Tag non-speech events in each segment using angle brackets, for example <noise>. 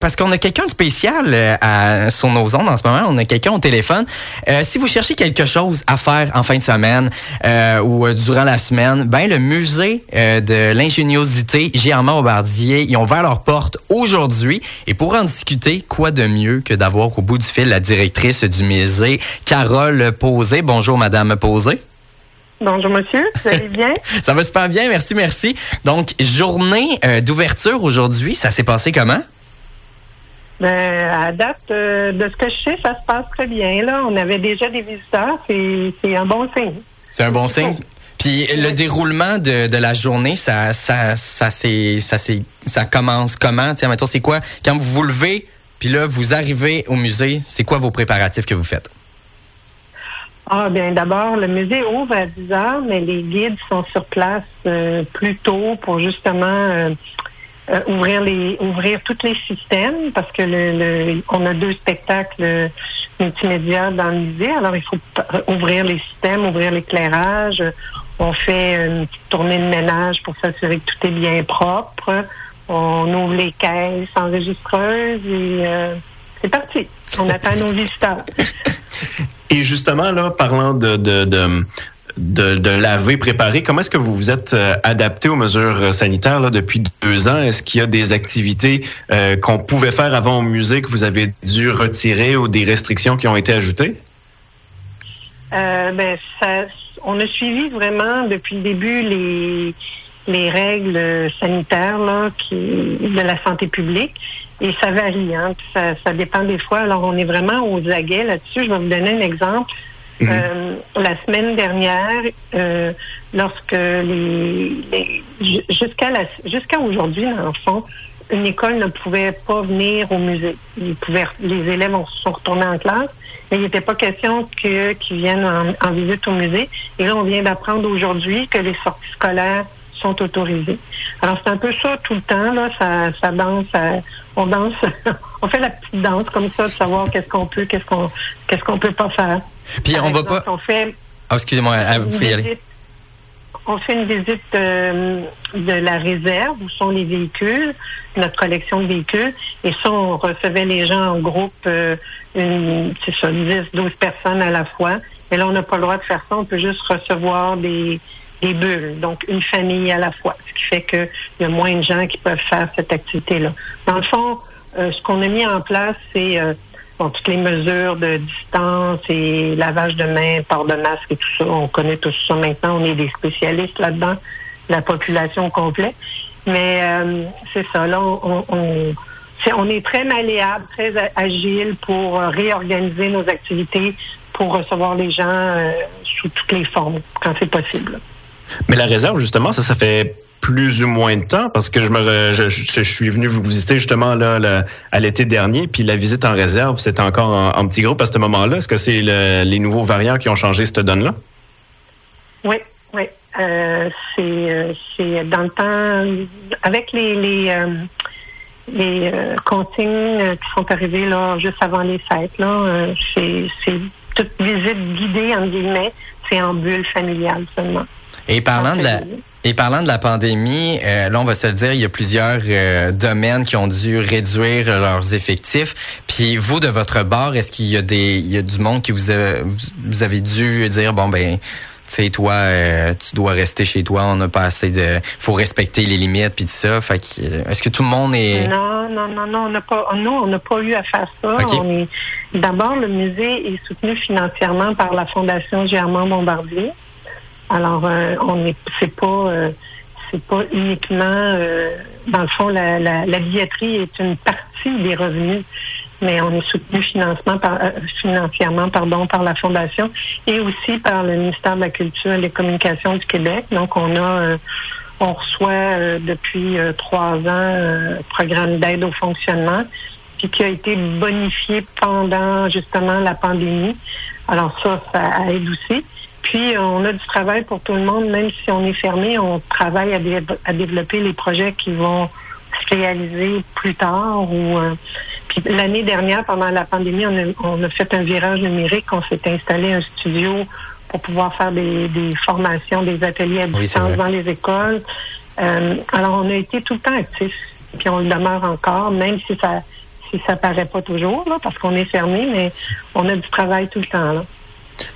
Parce qu'on a quelqu'un de spécial euh, à, sur nos ondes en ce moment. On a quelqu'un au téléphone. Euh, si vous cherchez quelque chose à faire en fin de semaine euh, ou euh, durant la semaine, ben le musée euh, de l'ingéniosité Germain Aubardier, ils ont ouvert leurs portes aujourd'hui. Et pour en discuter, quoi de mieux que d'avoir au bout du fil la directrice du musée, Carole Posé. Bonjour, Madame Posé. Bonjour monsieur, vous allez <laughs> bien? Ça va super bien, merci, merci. Donc, journée euh, d'ouverture aujourd'hui, ça s'est passé comment? Ben, à date, euh, de ce que je sais, ça se passe très bien. Là, on avait déjà des visiteurs, c'est un bon signe. C'est un bon signe. Puis le déroulement de, de la journée, ça, ça, ça, c'est, ça, c'est, ça commence comment? Tiens, maintenant, c'est quoi? Quand vous vous levez, puis là, vous arrivez au musée, c'est quoi vos préparatifs que vous faites? Ah bien, d'abord, le musée ouvre à 10 heures, mais les guides sont sur place euh, plus tôt pour justement euh, euh, ouvrir les ouvrir tous les systèmes parce que le, le- on a deux spectacles multimédia dans le musée. Alors il faut ouvrir les systèmes, ouvrir l'éclairage. On fait une petite tournée de ménage pour s'assurer que tout est bien propre. On ouvre les caisses enregistreuses et euh, c'est parti. On <laughs> attend nos visiteurs. Et justement, là, parlant de, de, de, de, de laver, préparer, comment est-ce que vous vous êtes euh, adapté aux mesures euh, sanitaires depuis deux ans? Est-ce qu'il y a des activités euh, qu'on pouvait faire avant au musée que vous avez dû retirer ou des restrictions qui ont été ajoutées? Euh, ben, on a suivi vraiment depuis le début les, les règles sanitaires qui, de la santé publique. Et ça varie, hein, ça, ça dépend des fois. Alors, on est vraiment aux aguets là-dessus. Je vais vous donner un exemple. Mhm. Euh, la semaine dernière, euh, lorsque les, les- ju- jusqu'à jusqu'à aujourd'hui, le fond, une école ne pouvait pas venir au musée. Ils pouvaient, les élèves ont- sont retournés en classe, mais il n'était pas question que qu'ils viennent en, en visite au musée. Et là, on vient d'apprendre aujourd'hui que les sorties scolaires sont autorisées. Alors c'est un peu ça tout le temps là, ça, ça danse, ça- on danse, <laughs> on fait la petite danse comme ça de savoir qu'est-ce qu'on peut, qu'est-ce qu'on, qu'est-ce qu'on peut pas faire. Puis Par on va exemple, pas. On fait Ah, excusez-moi, ah, vous une pouvez y aller. visite- on fait une visite euh, de la réserve où sont les véhicules, notre collection de véhicules. Et ça, on recevait les gens en groupe, euh, une, ça, 10, 12 personnes à la fois. Et là, on n'a pas le droit de faire ça. On peut juste recevoir des, des bulles, donc une famille à la fois. Ce qui fait qu'il y a moins de gens qui peuvent faire cette activité-là. Dans le fond, euh, ce qu'on a mis en place, c'est euh, bon, toutes les mesures de distance et lavage de mains, port de masque et tout ça. On connaît tout ça maintenant. On est des spécialistes là-dedans, la population au complet. Mais euh, c'est ça, là, on, on, c'est- on est très malléable, très agile pour euh, réorganiser nos activités pour recevoir les gens euh, sous toutes les formes, quand c'est possible. Mais la réserve, justement, ça, ça fait plus ou moins de temps parce que je me re- je, je- je suis venu vous visiter justement là, là, à l'été dernier, puis la visite en réserve, c'était encore en, en petit groupe à ce moment-là. Est-ce que c'est le- les nouveaux variants qui ont changé cette donne-là? Oui, oui. Euh, c'est, euh, c'est dans le temps, avec les, les, euh, les consignes qui sont arrivées là, juste avant les fêtes, là, euh, c'est, c'est toute visite guidée, en guillemets, c'est en bulle familiale seulement. Et parlant de la. Et parlant de la pandémie, euh, là, on va se le dire, il y a plusieurs euh, domaines qui ont dû réduire leurs effectifs. Puis vous, de votre bord, est-ce qu'il y a des, il y a du monde qui vous, a- vous avez dû dire, bon ben, tu sais, toi, euh, tu dois rester chez toi, on n'a pas assez de, faut respecter les limites puis tout ça. Fait que, euh, est-ce que tout le monde est, Non, non, non, non, on n'a pas, nous, on n'a pas eu à faire ça. OK. On est, d'abord, le musée est soutenu financièrement par la Fondation Germain Bombardier. Alors, euh, on est, c'est pas, euh, c'est pas uniquement, euh, dans le fond, la, la, la billetterie est une partie des revenus, mais on est soutenu financement par, euh, financièrement, pardon, par la Fondation et aussi par le ministère de la Culture et des Communications du Québec. Donc, on a euh, on reçoit euh, depuis trois ans un programme d'aide au fonctionnement, puis qui a été bonifié pendant justement la pandémie. Alors ça, ça aide aussi. Puis euh, on a du travail pour tout le monde, même si on est fermé, on travaille à, dé- à développer les projets qui vont se réaliser plus tard. Ou euh, puis l'année dernière, pendant la pandémie, on a, on a fait un virage numérique. On s'est installé un studio pour pouvoir faire des, des formations, des ateliers à distance dans les écoles. Euh, alors, on a été tout le temps actifs, puis on le demeure encore, même si ça si ça paraît pas toujours, là, parce qu'on est fermé, mais on a du travail tout le temps. Là.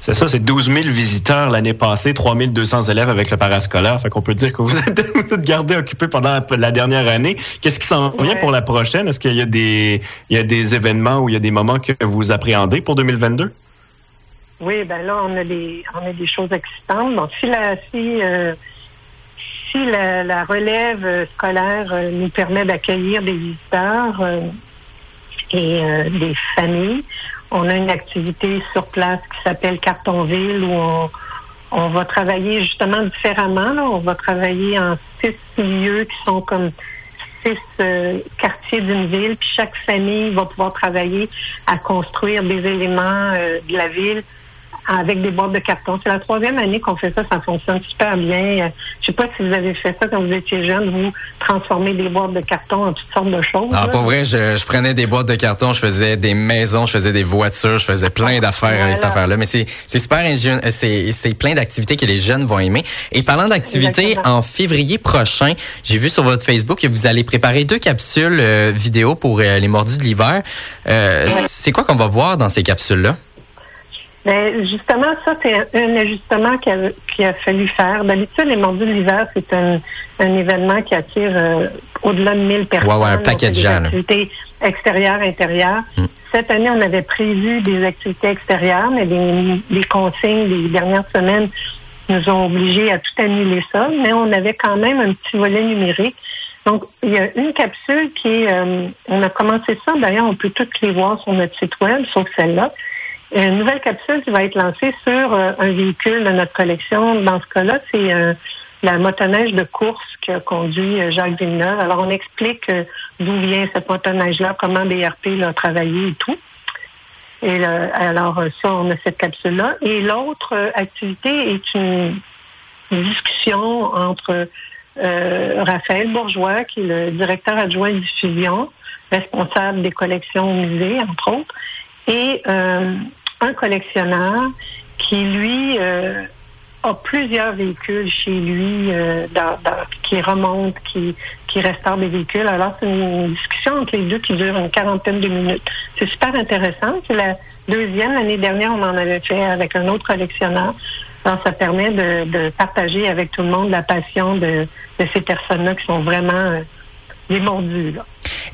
C'est ça, c'est 12 000 visiteurs l'année passée, 3 200 élèves avec le parascolaire. Fait qu'on peut dire que vous êtes, <laughs> vous êtes gardé occupé pendant la dernière année. Qu'est-ce qui s'en vient pour la prochaine? Est-ce qu'il y a des, il y a des événements ou il y a des moments que vous appréhendez pour 2022? Oui, ben là, on a des, on a des choses excitantes. Donc, si la, si, euh, si la, relève euh, scolaire euh, nous permet d'accueillir des visiteurs et des familles, on a une activité sur place qui s'appelle Cartonville où on, va travailler justement différemment. Là. On va travailler en six lieux qui sont comme six quartiers d'une ville, puis chaque famille va pouvoir travailler à construire des éléments de la ville avec des boîtes de carton. C'est la troisième année qu'on fait ça, ça fonctionne super bien. Je sais pas si vous avez fait ça quand vous étiez jeune, vous transformez des boîtes de carton en toutes sortes de choses. Ah, pour vrai, je, prenais des boîtes de carton, je faisais des maisons, je faisais des voitures, je faisais plein d'affaires avec cette affaire-là. Mais c'est, c'est super c'est, c'est plein d'activités que les jeunes vont aimer. Et parlant d'activités, en février prochain, j'ai vu sur votre Facebook que vous allez préparer deux capsules euh, vidéo pour euh, les mordus de l'hiver. Euh, c'est quoi qu'on va voir dans ces capsules-là? Ben, justement, ça, c'est un, ajustement qu'il a, a, fallu faire. D'habitude, les mordus de l'hiver, c'est un, un, événement qui attire euh, au-delà de 1000 personnes. Ouais, ouais, un paquet de gens. Activités extérieures, intérieures. Mm. Cette année, on avait prévu des activités extérieures, mais les, les consignes des dernières semaines nous ont obligés à tout annuler ça, mais on avait quand même un petit volet numérique. Donc, il y a une capsule qui est, euh, on a commencé ça, d'ailleurs, on peut toutes les voir sur notre site web, sauf celle-là une nouvelle capsule qui va être lancée sur euh, un véhicule de notre collection. Dans ce cas-là, c'est euh, la motoneige de course que conduit euh, Jacques Villeneuve. Alors, on explique d'où vient cette motoneige-là, comment BRP l'a travaillé et tout. Et alors, ça, on a cette capsule-là. Et l'autre activité est une discussion entre Raphaël Bourgeois, qui est le directeur adjoint de diffusion, responsable des collections au musée, entre autres, et un collectionneur qui, lui, euh, a plusieurs véhicules chez lui euh, qui remontent, qui, qui restaurent des véhicules. Alors, c'est une discussion entre les deux qui dure une quarantaine de minutes. C'est super intéressant. C'est la deuxième. L'année dernière, on en avait fait avec un autre collectionneur. Alors, ça permet de, partager avec tout le monde la passion de, ces personnes-là qui sont vraiment euh.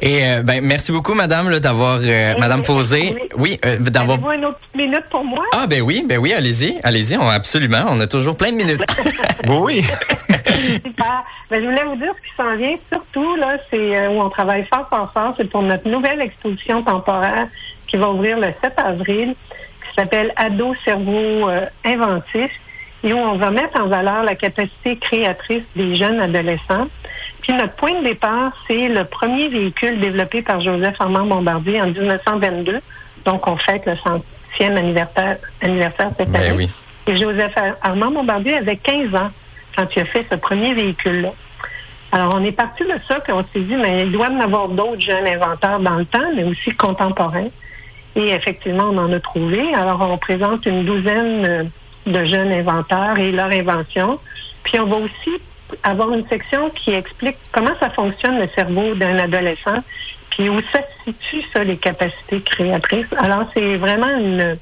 Et euh, ben merci beaucoup madame d'avoir euh, madame posé. Oui, euh, d'avoir Avez-vous une autre minute pour moi? Ah ben oui, ben oui, allez-y, allez-y, on absolument, on a toujours plein de minutes. <laughs> oui. <laughs> Super. Ben, je voulais vous dire ce qui s'en vient surtout là, c'est où on travaille fort fort fort, c'est pour notre nouvelle exposition temporaire qui va ouvrir le 7 avril qui s'appelle Ado cerveau inventif et où on va mettre en valeur la capacité créatrice des jeunes adolescents puis notre point de départ, c'est le premier véhicule développé par Joseph Armand Bombardier en 1922. Donc, on fête le centième anniversaire, anniversaire cette ben année. Et Joseph Armand Bombardier avait 15 ans quand il a fait ce premier véhicule-là. Alors, on est parti de ça, puis on s'est dit, mais il doit y en avoir d'autres jeunes inventeurs dans le temps, mais aussi contemporains. Et effectivement, on en a trouvé. Alors, on présente une douzaine de jeunes inventeurs et leur invention. Puis, on va aussi avoir une section qui explique comment ça fonctionne le cerveau d'un adolescent, puis où ça se situe, ça, les capacités créatrices. Alors, c'est vraiment une,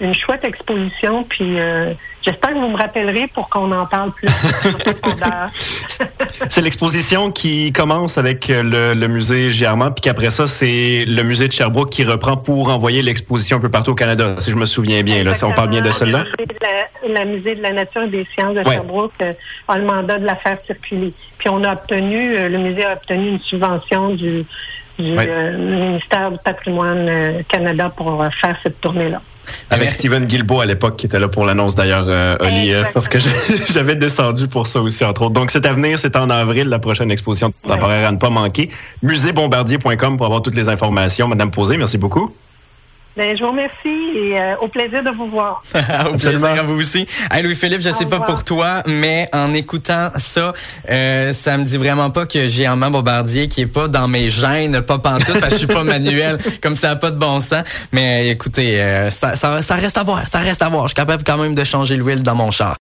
une chouette exposition, puis euh, j'espère que vous me rappellerez pour qu'on en parle plus. <laughs> c'est l'exposition qui commence avec le, le musée Germain, puis qu'après ça, c'est le musée de Sherbrooke qui reprend pour envoyer l'exposition un peu partout au Canada, si je me souviens bien. Là, si on parle bien de cela. Le musée de la nature et des sciences de Sherbrooke euh, a le mandat de la faire circuler. Puis on a obtenu, euh, le musée a obtenu une subvention du, du ministère du patrimoine Canada pour faire cette tournée-là. Avec Steven Guilbeault à l'époque, qui était là pour l'annonce d'ailleurs, euh, Oli, euh, parce que <laughs> j'avais descendu pour ça aussi, entre autres. Donc, c'est à venir, c'est en avril, la prochaine exposition temporaire à ne pas manquer. Musée-bombardier.com pour avoir toutes les informations. Madame Posé, merci beaucoup. Ben, je vous remercie et euh, au plaisir de vous voir. <laughs> au plaisir à vous aussi. Hey, Louis-Philippe, je ne sais pas pour toi, mais en écoutant ça, euh, ça me dit vraiment pas que j'ai un membre bombardier qui est pas dans mes gènes, pas pantoute, parce que je suis pas manuel, <laughs> comme ça n'a pas de bon sens. Mais écoutez, euh, ça, ça, ça reste à voir, ça reste à voir. Je suis capable quand même de changer l'huile dans mon char.